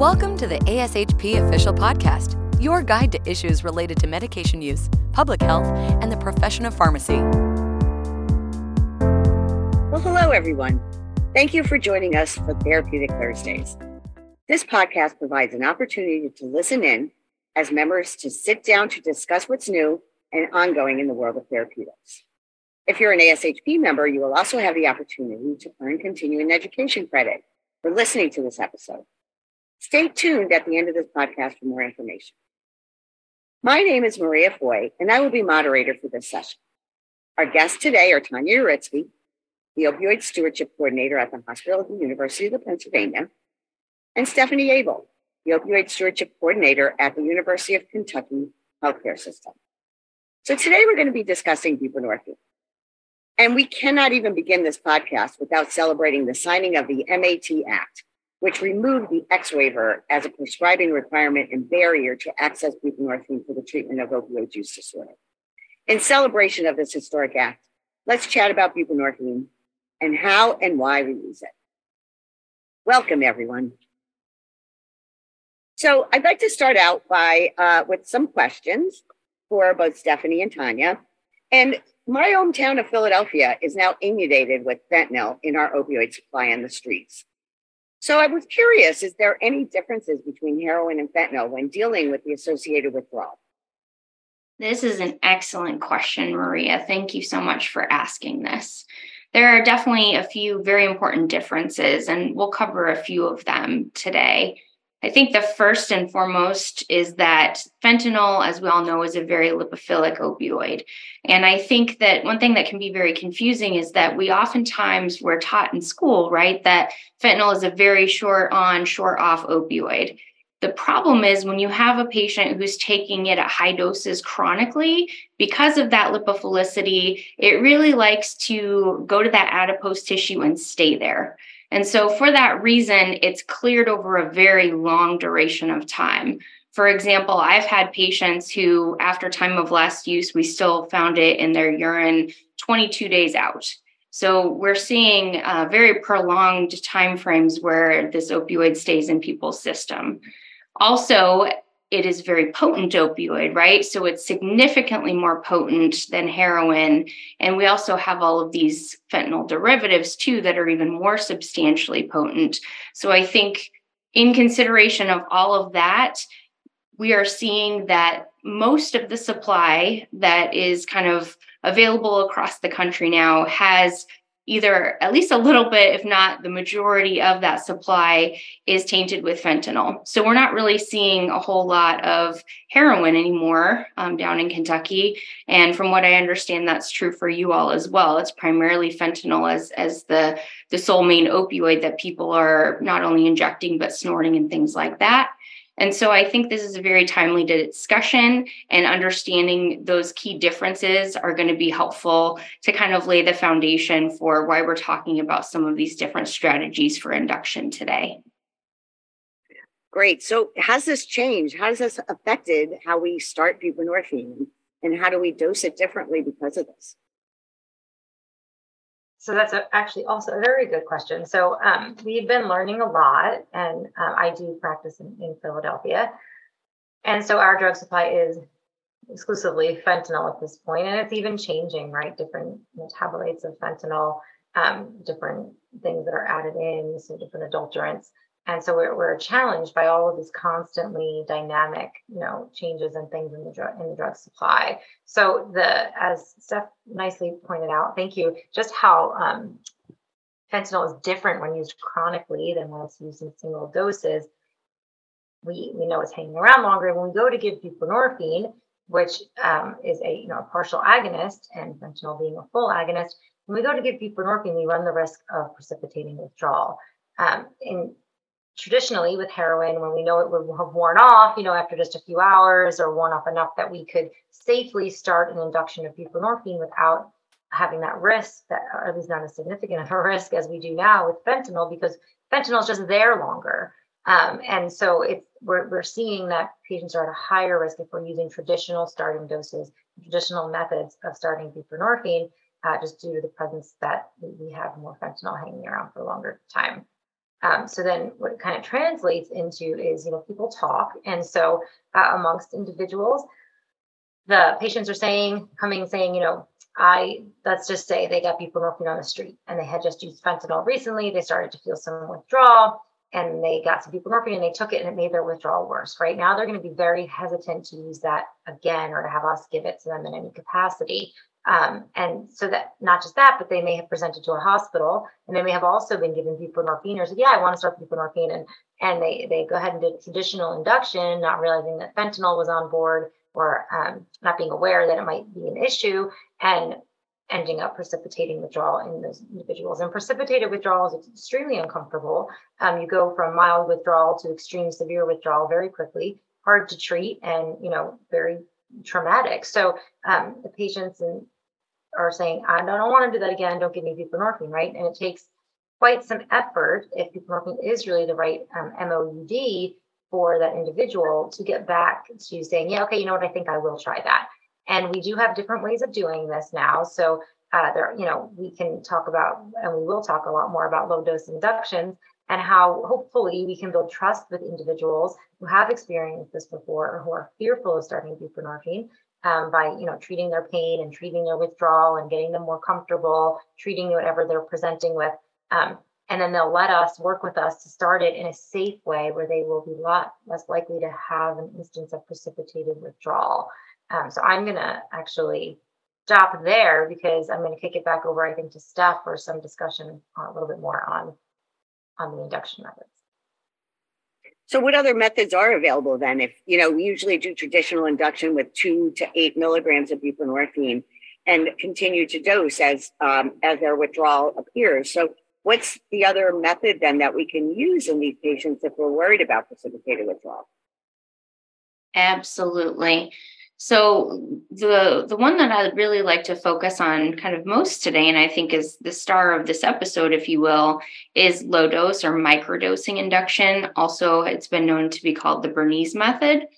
Welcome to the ASHP Official Podcast, your guide to issues related to medication use, public health, and the profession of pharmacy. Well, hello, everyone. Thank you for joining us for Therapeutic Thursdays. This podcast provides an opportunity to listen in as members to sit down to discuss what's new and ongoing in the world of therapeutics. If you're an ASHP member, you will also have the opportunity to earn continuing education credit for listening to this episode. Stay tuned at the end of this podcast for more information. My name is Maria Foy, and I will be moderator for this session. Our guests today are Tanya Uritsky, the Opioid Stewardship Coordinator at the Hospital of the University of Pennsylvania, and Stephanie Abel, the Opioid Stewardship Coordinator at the University of Kentucky Healthcare System. So today we're going to be discussing buprenorphine. And we cannot even begin this podcast without celebrating the signing of the MAT Act, which removed the X waiver as a prescribing requirement and barrier to access buprenorphine for the treatment of opioid use disorder. In celebration of this historic act, let's chat about buprenorphine and how and why we use it. Welcome, everyone. So I'd like to start out by uh, with some questions for both Stephanie and Tanya. And my hometown of Philadelphia is now inundated with fentanyl in our opioid supply on the streets. So I was curious, is there any differences between heroin and fentanyl when dealing with the associated withdrawal? This is an excellent question, Maria. Thank you so much for asking this. There are definitely a few very important differences, and we'll cover a few of them today. I think the first and foremost is that fentanyl, as we all know, is a very lipophilic opioid. And I think that one thing that can be very confusing is that we oftentimes were taught in school, right, that fentanyl is a very short on, short off opioid. The problem is when you have a patient who's taking it at high doses chronically, because of that lipophilicity, it really likes to go to that adipose tissue and stay there. And so, for that reason, it's cleared over a very long duration of time. For example, I've had patients who, after time of last use, we still found it in their urine 22 days out. So we're seeing uh, very prolonged timeframes where this opioid stays in people's system. Also, it is very potent opioid, right? So it's significantly more potent than heroin. And we also have all of these fentanyl derivatives too that are even more substantially potent. So I think, in consideration of all of that, we are seeing that most of the supply that is kind of available across the country now has either at least a little bit, if not the majority of that supply, is tainted with fentanyl. So we're not really seeing a whole lot of heroin anymore um, down in Kentucky. And from what I understand, that's true for you all as well. It's primarily fentanyl as as the the sole main opioid that people are not only injecting but snorting and things like that. And so I think this is a very timely discussion, and understanding those key differences are going to be helpful to kind of lay the foundation for why we're talking about some of these different strategies for induction today. Great. So, has this changed? How has this affected how we start buprenorphine, and how do we dose it differently because of this? So that's a, actually also a very good question. So um, we've been learning a lot, and uh, I do practice in, in, Philadelphia, and so our drug supply is exclusively fentanyl at this point, and it's even changing, right? Different metabolites of fentanyl, um, different things that are added in, so different adulterants and so we're, we're challenged by all of these constantly dynamic you know changes and things in the drug in the drug supply. So the as steph nicely pointed out thank you just how um, fentanyl is different when used chronically than when it's used in single doses. We we know it's hanging around longer. When we go to give buprenorphine which um, is a you know a partial agonist and fentanyl being a full agonist when we go to give buprenorphine we run the risk of precipitating withdrawal. Um, in traditionally with heroin when we know it would have worn off you know after just a few hours or worn off enough that we could safely start an induction of buprenorphine without having that risk that or at least not as significant of a risk as we do now with fentanyl because fentanyl is just there longer. Um, and so it's we're, we're seeing that patients are at a higher risk if we're using traditional starting doses traditional methods of starting buprenorphine uh, just due to the presence that we have more fentanyl hanging around for a longer time Um, so then what it kind of translates into is, you know, people talk. And so uh, amongst individuals, the patients are saying, coming saying, you know, I, let's just say they got people buprenorphine on the street and they had just used fentanyl recently. They started to feel some withdrawal and they got some buprenorphine and they took it and it made their withdrawal worse. Right now, they're going to be very hesitant to use that again or to have us give it to them in any capacity. Um, and so that not just that, but they may have presented to a hospital and they may have also been given buprenorphine or said, yeah, I want to start buprenorphine. And, and they, they go ahead and do traditional induction, not realizing that fentanyl was on board or um, not being aware that it might be an issue and ending up precipitating withdrawal in those individuals. And precipitated withdrawal is extremely uncomfortable. Um, you go from mild withdrawal to extreme severe withdrawal very quickly, hard to treat, and you know very traumatic. So um, the patients and are saying, I don't want to do that again. Don't give me buprenorphine, right? And it takes quite some effort if buprenorphine is really the right um, MOUD for that individual to get back to saying, yeah, okay, you know what, I think I will try that. And we do have different ways of doing this now. So uh, there, you know, we can talk about, and we will talk a lot more about low dose inductions and how hopefully we can build trust with individuals who have experienced this before or who are fearful of starting buprenorphine um, by you know treating their pain and treating their withdrawal and getting them more comfortable treating whatever they're presenting with. Um, and then they'll let us work with us to start it in a safe way where they will be a lot less likely to have an instance of precipitated withdrawal. Um, so i'm going to actually stop there because i'm going to kick it back over i think to steph for some discussion uh, a little bit more on on the induction methods. So, what other methods are available then? If you know, we usually do traditional induction with two to eight milligrams of buprenorphine and continue to dose as um, as their withdrawal appears. So, what's the other method then that we can use in these patients if we're worried about precipitated withdrawal? Absolutely. So the the one that I'd really like to focus on kind of most today, and I think is the star of this episode, if you will, is low dose or microdosing induction. Also, it's been known to be called the Bernese method.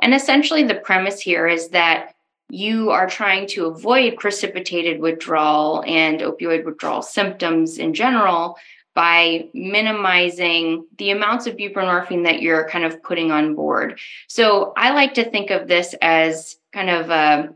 And essentially, the premise here is that you are trying to avoid precipitated withdrawal and opioid withdrawal symptoms in general by minimizing the amounts of buprenorphine that you're kind of putting on board. So I like to think of this as kind of a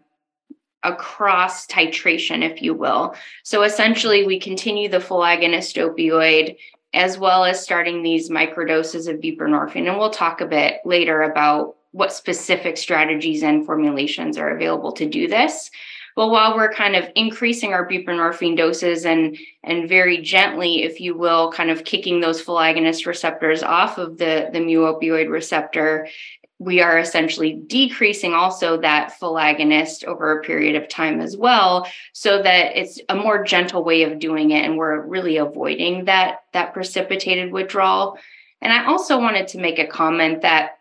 a cross titration, if you will. So essentially, we continue the full agonist opioid as well as starting these microdoses of buprenorphine. And we'll talk a bit later about what specific strategies and formulations are available to do this. Well, while we're kind of increasing our buprenorphine doses and and very gently, if you will, kind of kicking those full agonist receptors off of the, the mu opioid receptor, we are essentially decreasing also that full agonist over a period of time as well so that it's a more gentle way of doing it and we're really avoiding that that precipitated withdrawal. And i also wanted to make a comment that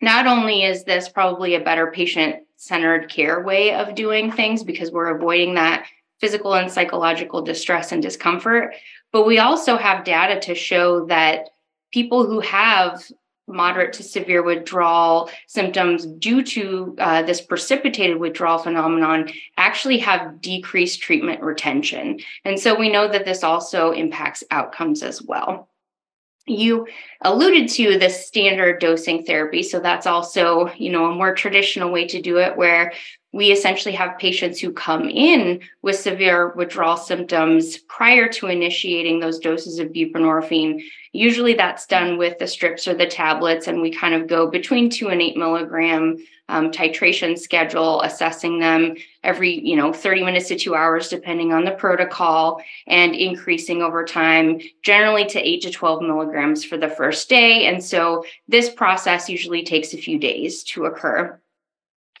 not only is this probably a better patient centered care way of doing things because we're avoiding that physical and psychological distress and discomfort. But we also have data to show that people who have moderate to severe withdrawal symptoms due to uh, this precipitated withdrawal phenomenon actually have decreased treatment retention. And so we know that this also impacts outcomes as well you alluded to the standard dosing therapy so that's also you know a more traditional way to do it where we essentially have patients who come in with severe withdrawal symptoms prior to initiating those doses of buprenorphine. Usually that's done with the strips or the tablets, and we kind of go between two and eight milligram um, titration schedule, assessing them every, you know, 30 minutes to two hours, depending on the protocol, and increasing over time, generally to eight to 12 milligrams for the first day. And so this process usually takes a few days to occur.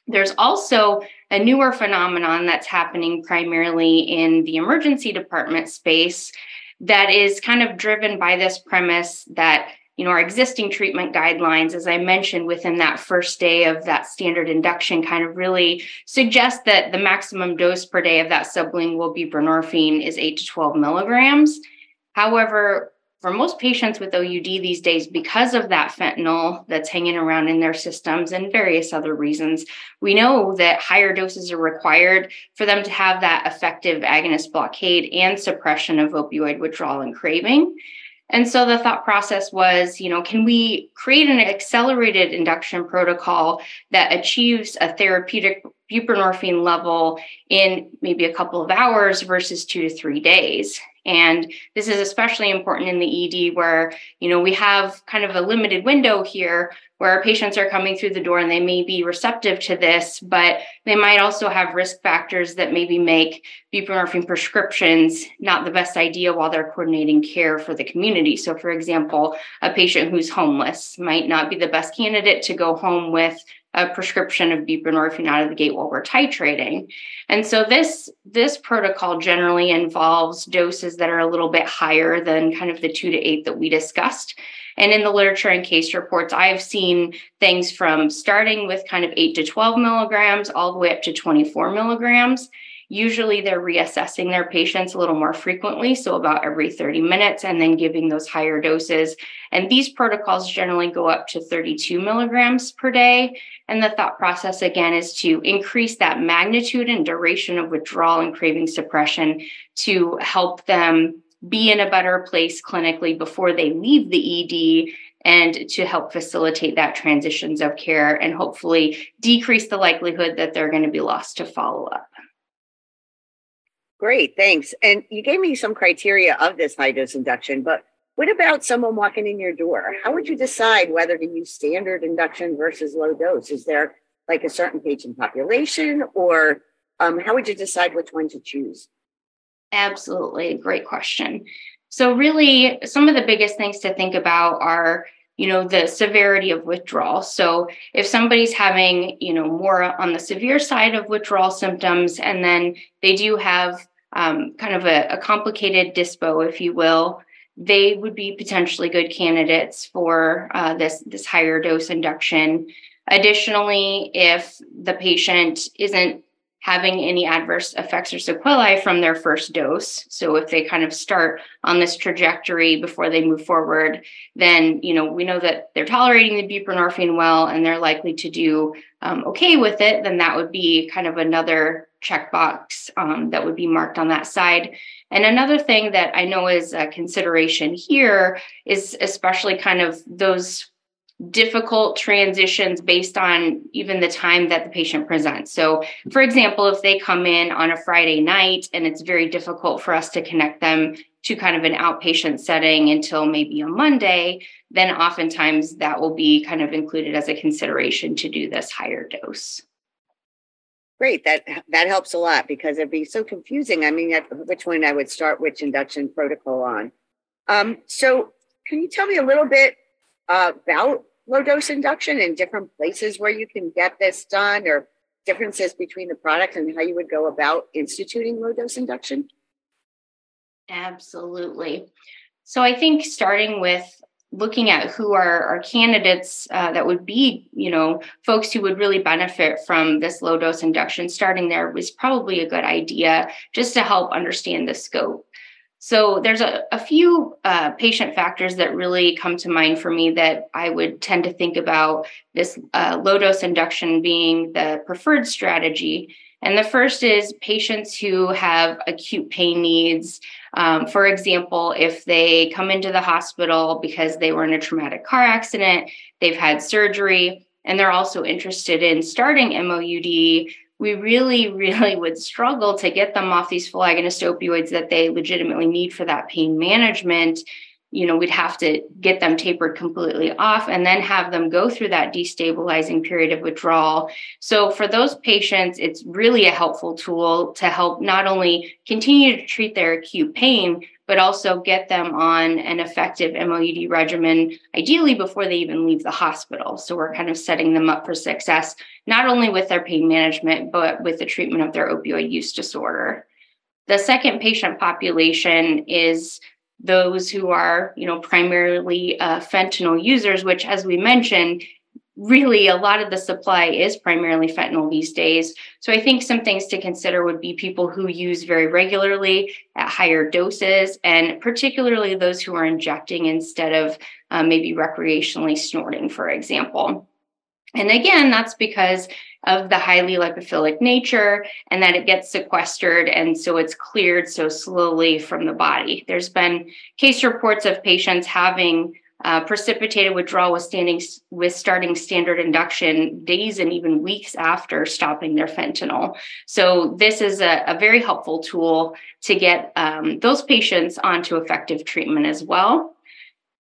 There's also a newer phenomenon that's happening primarily in the emergency department space that is kind of driven by this premise that you know our existing treatment guidelines as i mentioned within that first day of that standard induction kind of really suggest that the maximum dose per day of that sublingual buprenorphine is 8 to 12 milligrams however for most patients with OUD these days, because of that fentanyl that's hanging around in their systems and various other reasons, we know that higher doses are required for them to have that effective agonist blockade and suppression of opioid withdrawal and craving. And so the thought process was, you know, can we create an accelerated induction protocol that achieves a therapeutic buprenorphine level in maybe a couple of hours versus two to three days? And this is especially important in the ED where, you know, we have kind of a limited window here where our patients are coming through the door and they may be receptive to this, but they might also have risk factors that maybe make buprenorphine prescriptions not the best idea while they're coordinating care for the community. So, for example, a patient who's homeless might not be the best candidate to go home with a prescription of buprenorphine out of the gate while we're titrating. And so this this protocol generally involves doses that are a little bit higher than kind of the 2 to 8 that we discussed. And in the literature and case reports, I've seen things from starting with kind of 8 to 12 milligrams all the way up to 24 milligrams. Usually they're reassessing their patients a little more frequently, so about every 30 minutes, and then giving those higher doses. And these protocols generally go up to 32 milligrams per day. And the thought process, again, is to increase that magnitude and duration of withdrawal and craving suppression to help them be in a better place clinically before they leave the ED and to help facilitate that transitions of care and hopefully decrease the likelihood that they're going to be lost to follow up. Great, thanks. And you gave me some criteria of this high dose induction, but what about someone walking in your door? How would you decide whether to use standard induction versus low dose? Is there like a certain patient population, or um, how would you decide which one to choose? Absolutely, great question. So, really, some of the biggest things to think about are you know the severity of withdrawal so if somebody's having you know more on the severe side of withdrawal symptoms and then they do have um, kind of a, a, complicated dispo if you will they would be potentially good candidates for uh, this this higher dose induction additionally if the patient isn't having any adverse effects or sequelae from their first dose. So if they kind of start on this trajectory before they move forward, then you know we know that they're tolerating the buprenorphine well and they're likely to do um, okay with it. Then that would be kind of another checkbox um, that would be marked on that side. And another thing that I know is a consideration here is especially kind of those difficult transitions based on even the time that the patient presents. So, for example, if they come in on a Friday night and it's very difficult for us to connect them to kind of an outpatient setting until maybe a Monday, then oftentimes that will be kind of included as a consideration to do this higher dose. Great, that that helps a lot because it'd be so confusing. I mean, which one I would start which induction protocol on. Um, so, can you tell me a little bit about low dose induction and different places where you can get this done or differences between the products and how you would go about instituting low dose induction? Absolutely. So I think starting with looking at who are our candidates uh, that would be, you know, folks who would really benefit from this low dose induction, starting there was probably a good idea just to help understand the scope. So there's a, a few uh, patient factors that really come to mind for me that I would tend to think about this uh, low dose induction being the preferred strategy. And the first is patients who have acute pain needs. Um, for example, if they come into the hospital because they were in a traumatic car accident, they've had surgery, and they're also interested in starting MOUD we really, really would struggle to get them off these full agonist opioids that they legitimately need for that pain management. You know, we'd have to get them tapered completely off and then have them go through that destabilizing period of withdrawal. So, for those patients, it's really a helpful tool to help not only continue to treat their acute pain, but also get them on an effective MOUD regimen, ideally before they even leave the hospital. So we're kind of setting them up for success, not only with their pain management, but with the treatment of their opioid use disorder. The second patient population is those who are, you know, primarily uh, fentanyl users, which, as we mentioned, really a lot of the supply is primarily fentanyl these days. So I think some things to consider would be people who use very regularly at higher doses, and particularly those who are injecting instead of uh, maybe recreationally snorting, for example. And again, that's because of the highly lipophilic nature and that it gets sequestered. And so it's cleared so slowly from the body. There's been case reports of patients having uh, precipitated withdrawal with standing with starting standard induction days and even weeks after stopping their fentanyl. So this is a, a very helpful tool to get um, those patients onto effective treatment as well.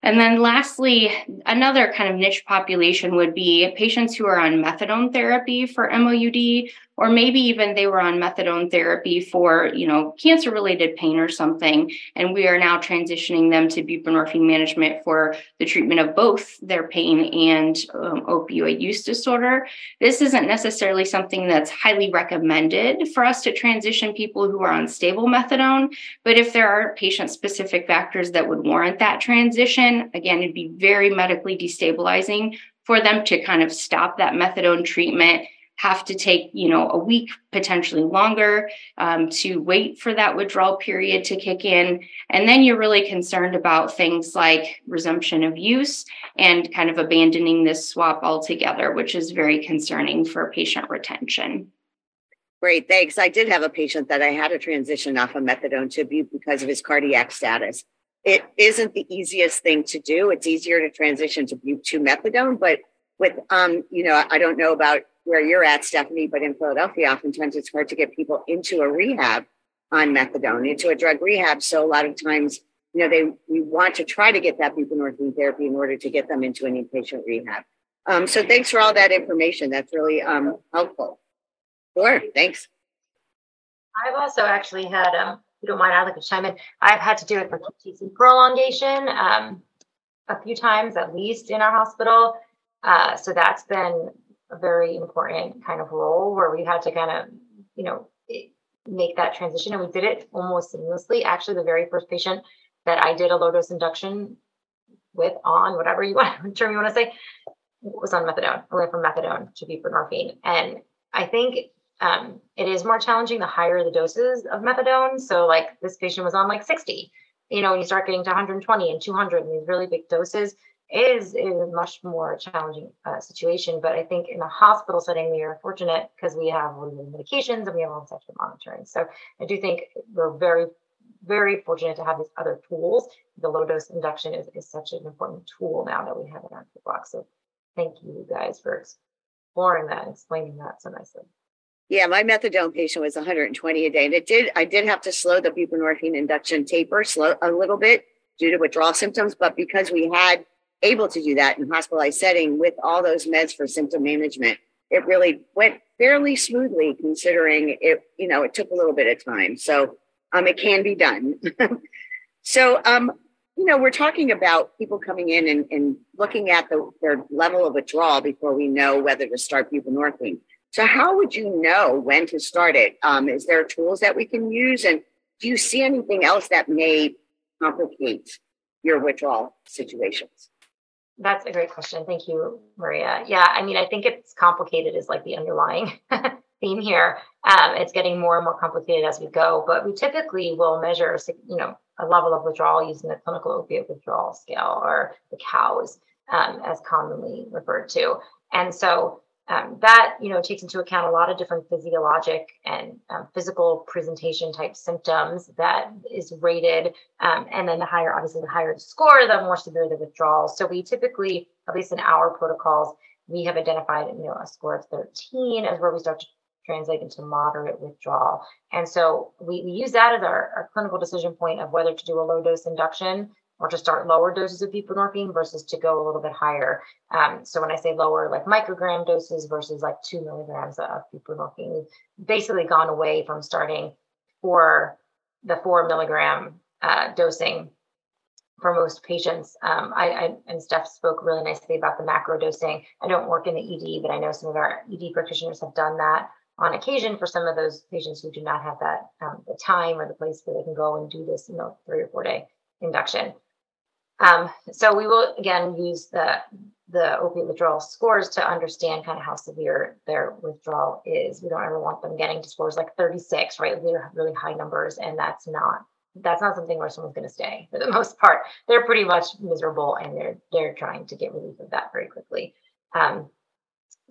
And then lastly, another kind of niche population would be patients who are on methadone therapy for MOUD, or maybe even they were on methadone therapy for, you know, cancer related pain or something. And we are now transitioning them to buprenorphine management for the treatment of both their pain and um, opioid use disorder. This isn't necessarily something that's highly recommended for us to transition people who are on stable methadone. But if there are patient specific factors that would warrant that transition, again, it'd be very medically destabilizing for them to kind of stop that methadone treatment have to take you know a week potentially longer um, to wait for that withdrawal period to kick in and then you're really concerned about things like resumption of use and kind of abandoning this swap altogether which is very concerning for patient retention Great, thanks. I did have a patient that I had to transition off of methadone to be because of his cardiac status it isn't the easiest thing to do. It's easier to transition to to methadone, but with um, you know, I don't know about where you're at, Stephanie, but in Philadelphia, oftentimes it's hard to get people into a rehab on methadone, into a drug rehab. So a lot of times, you know, they we want to try to get that buprenorphine therapy in order to get them into an inpatient rehab. Um, so thanks for all that information. That's really um, helpful. Sure, thanks. I've also actually had um, you don't mind, like to chime in. I've had to do it for QTC prolongation um, a few times at least in our hospital. Uh, so that's been a very important kind of role where we had to kind of, you know, make that transition. And we did it almost seamlessly. Actually, the very first patient that I did a low dose induction with, on, whatever you want, term you want to say, was on methadone. I went from methadone to buprenorphine. And I think um, it is more challenging the higher the doses of methadone. So, like this patient was on like 60. You know, when you start getting to 120 and 200 and these really big doses, is a much more challenging uh, situation. But I think in a hospital setting, we are fortunate because we have medications and we have all this extra monitoring. So I do think we're very, very fortunate to have these other tools. The low dose induction is, is such an important tool now that we have in our toolbox. So thank you guys for exploring that and explaining that so nicely. Yeah, my methadone patient was 120 a day, and it did. I did have to slow the buprenorphine induction taper slow a little bit due to withdrawal symptoms, but because we had able to do that in hospitalized setting with all those meds for symptom management, it really went fairly smoothly. Considering it, you know, it took a little bit of time, so um, it can be done. so, um, you know, we're talking about people coming in and, and looking at the, their level of withdrawal before we know whether to start buprenorphine. So, how would you know when to start it? Um, is there tools that we can use? And do you see anything else that may complicate your withdrawal situations? That's a great question. Thank you, Maria. Yeah, I mean, I think it's complicated is like the underlying theme here. Um, it's getting more and more complicated as we go, but we typically will measure, you know, a level of withdrawal using the clinical opiate withdrawal scale or the COWS, um, as commonly referred to. And so um, that you know takes into account a lot of different physiologic and um, physical presentation type symptoms that is rated um, and then the higher obviously the higher the score the more severe the withdrawal. So we typically at least in our protocols we have identified you know a score of 13 as where we start to translate into moderate withdrawal. And so we, we use that as our, our clinical decision point of whether to do a low dose induction or to start lower doses of buprenorphine versus to go a little bit higher. Um, so when I say lower, like microgram doses versus like two milligrams of buprenorphine, we've basically gone away from starting for the four milligram uh, dosing for most patients. Um, I, I, and Steph spoke really nicely about the macro dosing. I don't work in the ED, but I know some of our ED practitioners have done that on occasion for some of those patients who do not have that um, the time or the place where they can go and do this, you know, three or four day induction. Um, so we will again use the the opiate withdrawal scores to understand kind of how severe their withdrawal is. We don't ever want them getting to scores like 36, right? They're really high numbers, and that's not that's not something where someone's going to stay for the most part. They're pretty much miserable, and they're they're trying to get relief of that very quickly. Um,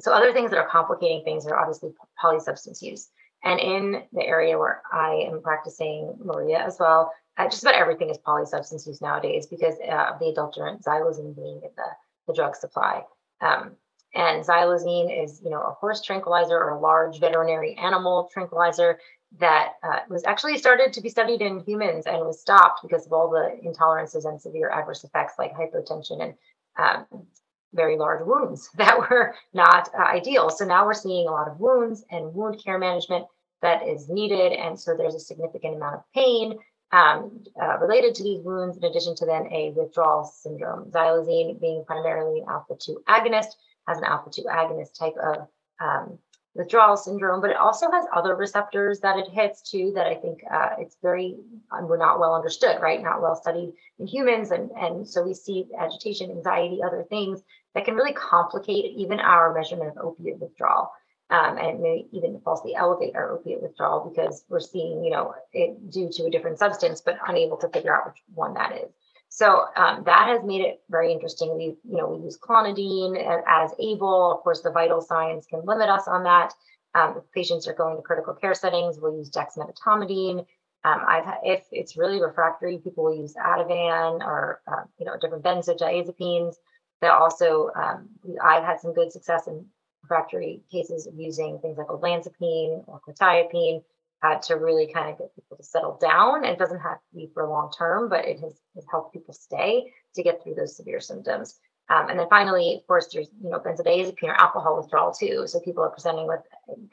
so other things that are complicating things are obviously polysubstance use. And in the area where I am practicing Maria as well, uh, just about everything is polysubstance use nowadays because uh, of the adulterant xylazine being in the, the drug supply. Um, and xylazine is, you know, a horse tranquilizer or a large veterinary animal tranquilizer that uh, was actually started to be studied in humans and was stopped because of all the intolerances and severe adverse effects like hypotension and um, very large wounds that were not uh, ideal. So now we're seeing a lot of wounds and wound care management that is needed. And so there's a significant amount of pain um, uh, related to these wounds, in addition to then a withdrawal syndrome. Xylazine being primarily an alpha 2 agonist has an alpha 2 agonist type of um, withdrawal syndrome, but it also has other receptors that it hits too that I think uh, it's very, um, we're not well understood, right? Not well studied in humans. And, and so we see agitation, anxiety, other things that can really complicate even our measurement of opiate withdrawal. Um, and may even falsely elevate our opiate withdrawal because we're seeing, you know, it due to a different substance, but unable to figure out which one that is. So um, that has made it very interesting. We, you know, we use clonidine as able. Of course, the vital signs can limit us on that. Um, if patients are going to critical care settings, we'll use dexmedetomidine. Um, I've if it's really refractory, people will use Ativan or uh, you know different benzodiazepines. That also, um, I've had some good success in refractory cases of using things like olanzapine or quetiapine uh, to really kind of get people to settle down. It doesn't have to be for long term, but it has, has helped people stay to get through those severe symptoms. Um, and then finally, of course, there's you know benzodiazepine or alcohol withdrawal too. So people are presenting with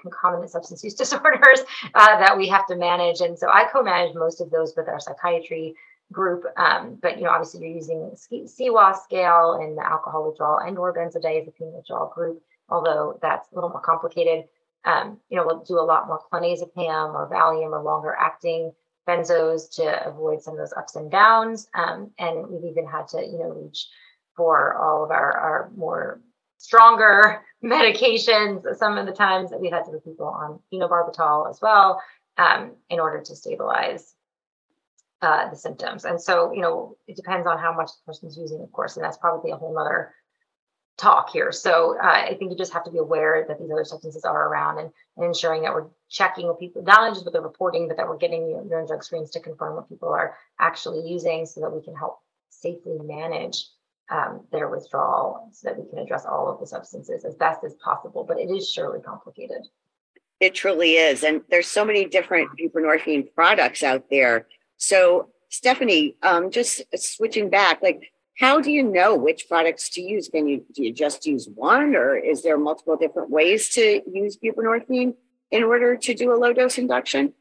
concomitant substance use disorders uh, that we have to manage. And so I co-manage most of those with our psychiatry group. Um, but you know, obviously, you're using CIWA scale in the alcohol withdrawal and or benzodiazepine withdrawal group. Although that's a little more complicated um, you know, we'll do a lot more clonazepam or Valium or longer acting benzos to avoid some of those ups and downs. Um, and we've even had to, you know, reach for all of our, our more stronger medications. Some of the times that we've had to put people on phenobarbital as well um, in order to stabilize uh, the symptoms. And so, you know, it depends on how much the person's using, of course, and that's probably a whole nother talk here. So uh, I think you just have to be aware that these other substances are around and, and ensuring that we're checking with people, not just with the reporting, but that we're getting urine drug screens to confirm what people are actually using so that we can help safely manage um, their withdrawal so that we can address all of the substances as best as possible. But it is surely complicated. It truly is. And there's so many different buprenorphine products out there. So Stephanie, um, just switching back, like how do you know which products to use? Can you do you just use one, or is there multiple different ways to use buprenorphine in order to do a low dose induction?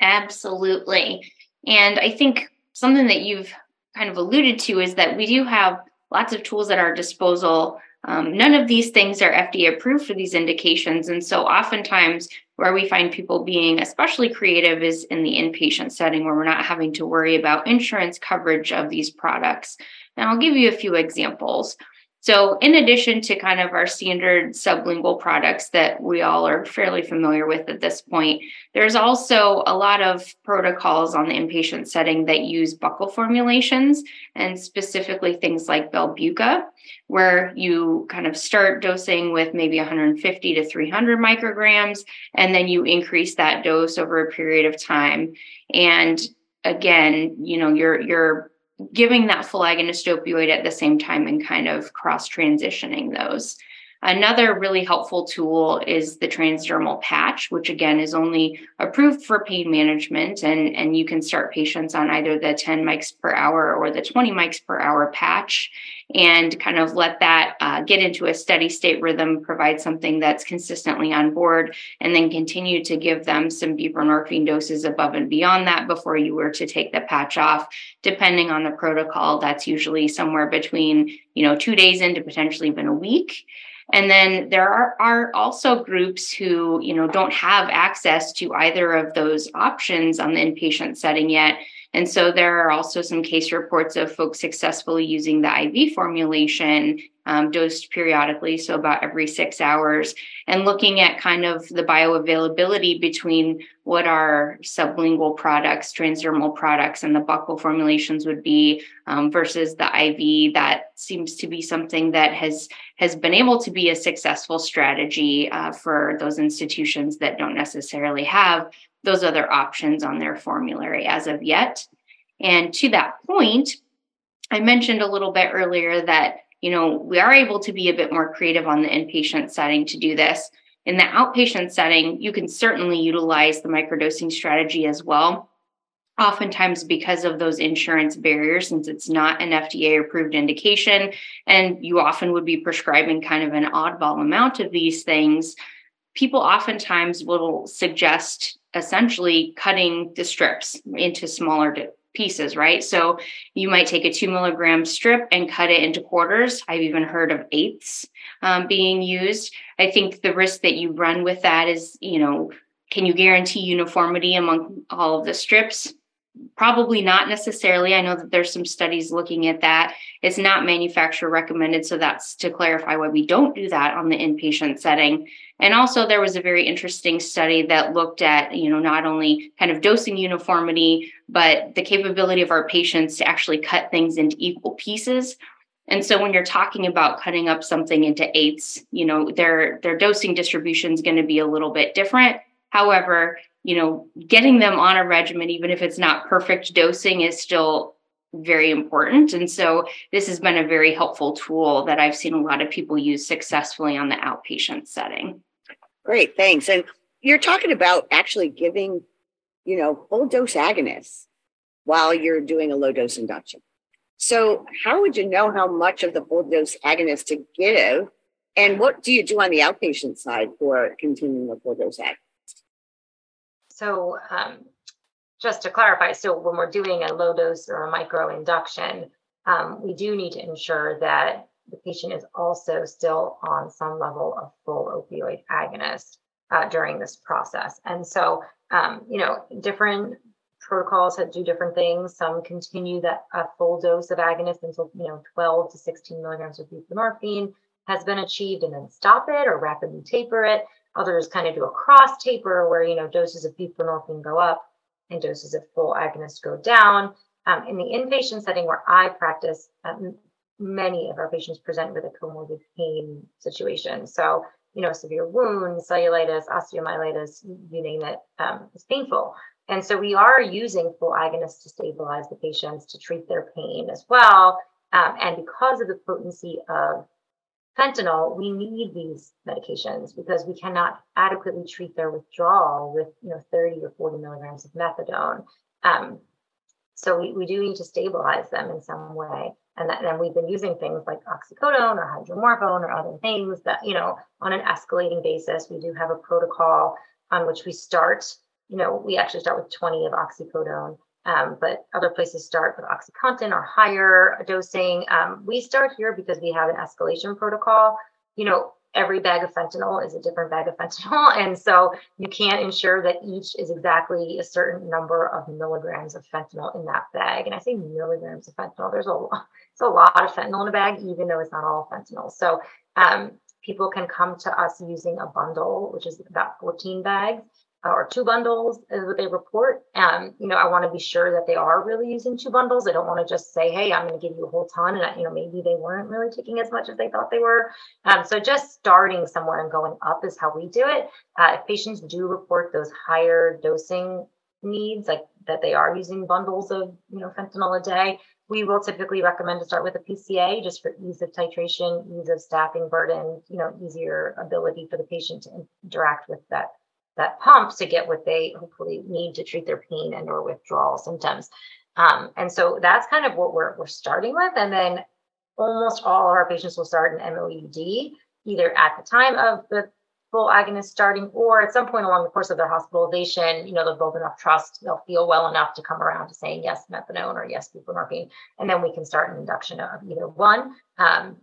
Absolutely, and I think something that you've kind of alluded to is that we do have lots of tools at our disposal. Um, none of these things are FDA approved for these indications. And so, oftentimes, where we find people being especially creative is in the inpatient setting where we're not having to worry about insurance coverage of these products. And I'll give you a few examples. So, in addition to kind of our standard sublingual products that we all are fairly familiar with at this point, there's also a lot of protocols on the inpatient setting that use buccal formulations and specifically things like Belbuca, where you kind of start dosing with maybe 150 to 300 micrograms, and then you increase that dose over a period of time. And again, you know, you're you're giving that full agonist opioid at the same time and kind of cross transitioning those. Another really helpful tool is the transdermal patch, which again is only approved for pain management. And, and you can start patients on either the 10 mics per hour or the 20 mics per hour patch and kind of let that uh, get into a steady state rhythm, provide something that's consistently on board, and then continue to give them some buprenorphine doses above and beyond that before you were to take the patch off. Depending on the protocol, that's usually somewhere between you know two days into potentially even a week. And then there are, are also groups who, you know, don't have access to either of those options on the inpatient setting yet. And so there are also some case reports of folks successfully using the IV formulation um, dosed periodically, so about every six hours, and looking at kind of the bioavailability between what our sublingual products, transdermal products, and the buccal formulations would be um, versus the IV. That seems to be something that has has been able to be a successful strategy uh, for those institutions that don't necessarily have those other options on their formulary as of yet. And to that point, I mentioned a little bit earlier that you know we are able to be a bit more creative on the inpatient setting to do this. In the outpatient setting, you can certainly utilize the microdosing strategy as well. Oftentimes, because of those insurance barriers, since it's not an FDA approved indication, and you often would be prescribing kind of an oddball amount of these things, people oftentimes will suggest essentially cutting the strips into smaller pieces, right? So you might take a two milligram strip and cut it into quarters. I've even heard of eighths um, being used. I think the risk that you run with that is, you know, can you guarantee uniformity among all of the strips? Probably not necessarily. I know that there's some studies looking at that. It's not manufacturer recommended. So that's to clarify why we don't do that on the inpatient setting. And also there was a very interesting study that looked at, you know, not only kind of dosing uniformity, but the capability of our patients to actually cut things into equal pieces. And so when you're talking about cutting up something into eighths, you know, their their dosing distribution is going to be a little bit different. However, you know, getting them on a regimen, even if it's not perfect dosing, is still very important. And so this has been a very helpful tool that I've seen a lot of people use successfully on the outpatient setting. Great, thanks. And you're talking about actually giving, you know, full dose agonists while you're doing a low dose induction. So, how would you know how much of the full dose agonist to give? And what do you do on the outpatient side for continuing the full dose agonist? So, um, just to clarify, so when we're doing a low dose or a micro induction, um, we do need to ensure that the patient is also still on some level of full opioid agonist uh, during this process. And so, um, you know, different protocols that do different things. Some continue that a full dose of agonist until, you know, 12 to 16 milligrams of buprenorphine has been achieved and then stop it or rapidly taper it. Others kind of do a cross taper where, you know, doses of buprenorphine go up and doses of full agonist go down. Um, in the inpatient setting where I practice, um, many of our patients present with a comorbid pain situation. So, you know, severe wounds, cellulitis, osteomyelitis, you name it, um, it's painful. And so we are using full agonists to stabilize the patients to treat their pain as well. Um, and because of the potency of fentanyl, we need these medications because we cannot adequately treat their withdrawal with, you know, 30 or 40 milligrams of methadone. Um, so we, we do need to stabilize them in some way. And then we've been using things like oxycodone or hydromorphone or other things that, you know, on an escalating basis, we do have a protocol on which we start. You know, we actually start with 20 of oxycodone, um, but other places start with Oxycontin or higher dosing. Um, we start here because we have an escalation protocol. You know, every bag of fentanyl is a different bag of fentanyl. And so you can't ensure that each is exactly a certain number of milligrams of fentanyl in that bag. And I say milligrams of fentanyl, there's a lot, it's a lot of fentanyl in a bag, even though it's not all fentanyl. So um, people can come to us using a bundle, which is about 14 bags or two bundles is what they report. Um, you know, I want to be sure that they are really using two bundles. I don't want to just say, "Hey, I'm going to give you a whole ton," and you know, maybe they weren't really taking as much as they thought they were. Um, so just starting somewhere and going up is how we do it. Uh, if patients do report those higher dosing needs, like that they are using bundles of you know fentanyl a day, we will typically recommend to start with a PCA just for ease of titration, ease of staffing burden, you know, easier ability for the patient to interact with that that pump to get what they hopefully need to treat their pain and or withdrawal symptoms. Um, and so that's kind of what we're, we're starting with. And then almost all of our patients will start an MOUD either at the time of the full agonist starting or at some point along the course of their hospitalization, you know, they'll build enough trust, they'll feel well enough to come around to saying yes, methadone or yes, buprenorphine. And then we can start an induction of either one um,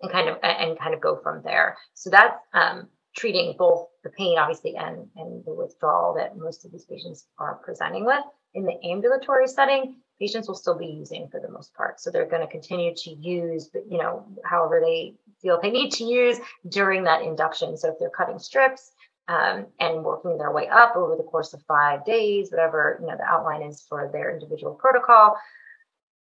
and kind of and kind of go from there. So that's um, treating both the pain, obviously, and, and the withdrawal that most of these patients are presenting with. in the ambulatory setting, patients will still be using for the most part. So they're going to continue to use, you know, however they feel they need to use during that induction. So if they're cutting strips um, and working their way up over the course of five days, whatever you know the outline is for their individual protocol,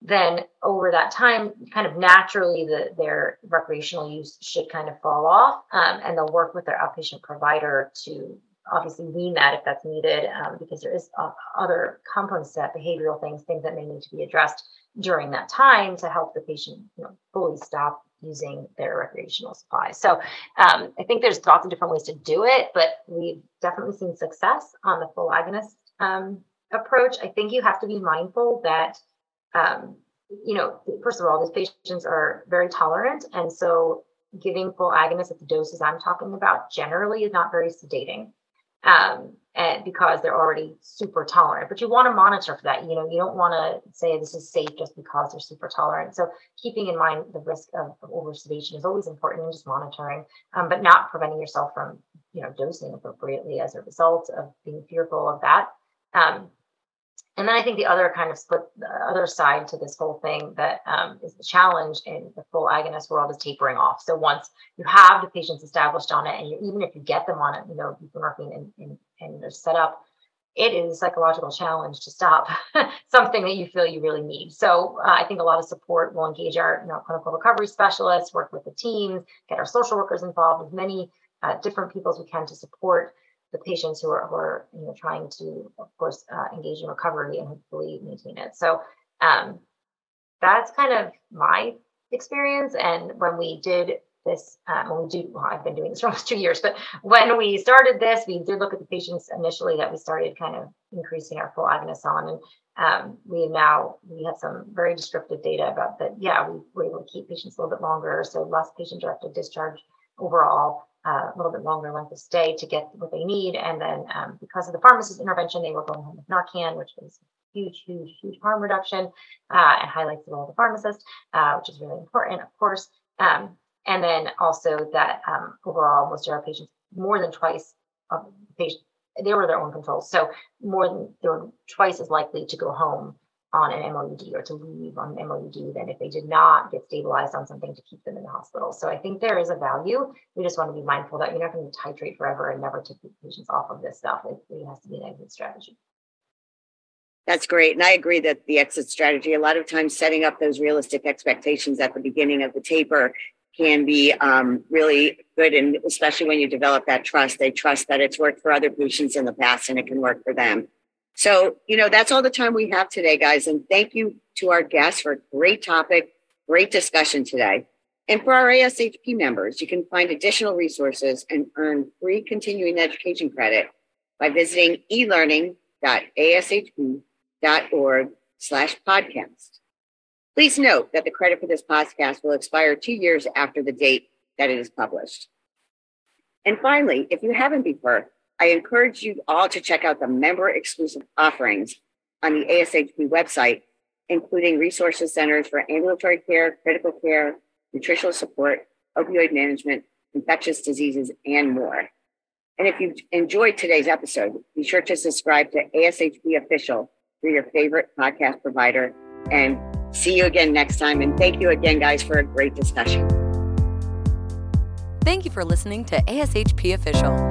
then over that time, kind of naturally, the, their recreational use should kind of fall off, um, and they'll work with their outpatient provider to obviously wean that if that's needed, um, because there is uh, other components to that, behavioral things, things that may need to be addressed during that time to help the patient you know, fully stop using their recreational supplies. So um, I think there's lots of different ways to do it, but we've definitely seen success on the full agonist um, approach. I think you have to be mindful that, um, you know, first of all, these patients are very tolerant. And so giving full agonists at the doses I'm talking about generally is not very sedating um, and because they're already super tolerant. But you want to monitor for that. You know, you don't want to say this is safe just because they're super tolerant. So keeping in mind the risk of, of over sedation is always important and just monitoring, um, but not preventing yourself from, you know, dosing appropriately as a result of being fearful of that. Um, and then I think the other kind of split, the other side to this whole thing that um, is the challenge in the full agonist world is tapering off. So once you have the patients established on it, and you, even if you get them on it, you know, you've been working and in, in, they're set up, it is a psychological challenge to stop something that you feel you really need. So uh, I think a lot of support will engage our you know, clinical recovery specialists, work with the teams, get our social workers involved, as many uh, different people as we can to support the patients who are, who are you know trying to of course uh, engage in recovery and hopefully maintain it. So um, that's kind of my experience. And when we did this um, when we do well, i've been doing this for almost two years but when we started this we did look at the patients initially that we started kind of increasing our full agonists on. And um, we now we have some very descriptive data about that. Yeah we were able to keep patients a little bit longer so less patient directed discharge overall a little bit longer length of stay to get what they need. And then um, because of the pharmacist intervention, they were going home with Narcan, which was huge, huge, huge harm reduction uh, and highlights the role of the pharmacist, uh, which is really important, of course. Um, and then also that um, overall, most of our patients, more than twice of the patient, they were their own controls. So more than they were twice as likely to go home on an MOUD or to leave on an MOUD than if they did not get stabilized on something to keep them in the hospital. So I think there is a value. We just want to be mindful that you're not going to titrate forever and never take patients off of this stuff. It, it has to be an exit strategy. That's great. And I agree that the exit strategy, a lot of times setting up those realistic expectations at the beginning of the taper can be um, really good. And especially when you develop that trust, they trust that it's worked for other patients in the past and it can work for them. So, you know, that's all the time we have today, guys. And thank you to our guests for a great topic, great discussion today. And for our ASHP members, you can find additional resources and earn free continuing education credit by visiting elearning.ashp.org slash podcast. Please note that the credit for this podcast will expire two years after the date that it is published. And finally, if you haven't before, I encourage you all to check out the member exclusive offerings on the ASHP website, including resources centers for ambulatory care, critical care, nutritional support, opioid management, infectious diseases, and more. And if you enjoyed today's episode, be sure to subscribe to ASHP Official through your favorite podcast provider. And see you again next time. And thank you again, guys, for a great discussion. Thank you for listening to ASHP Official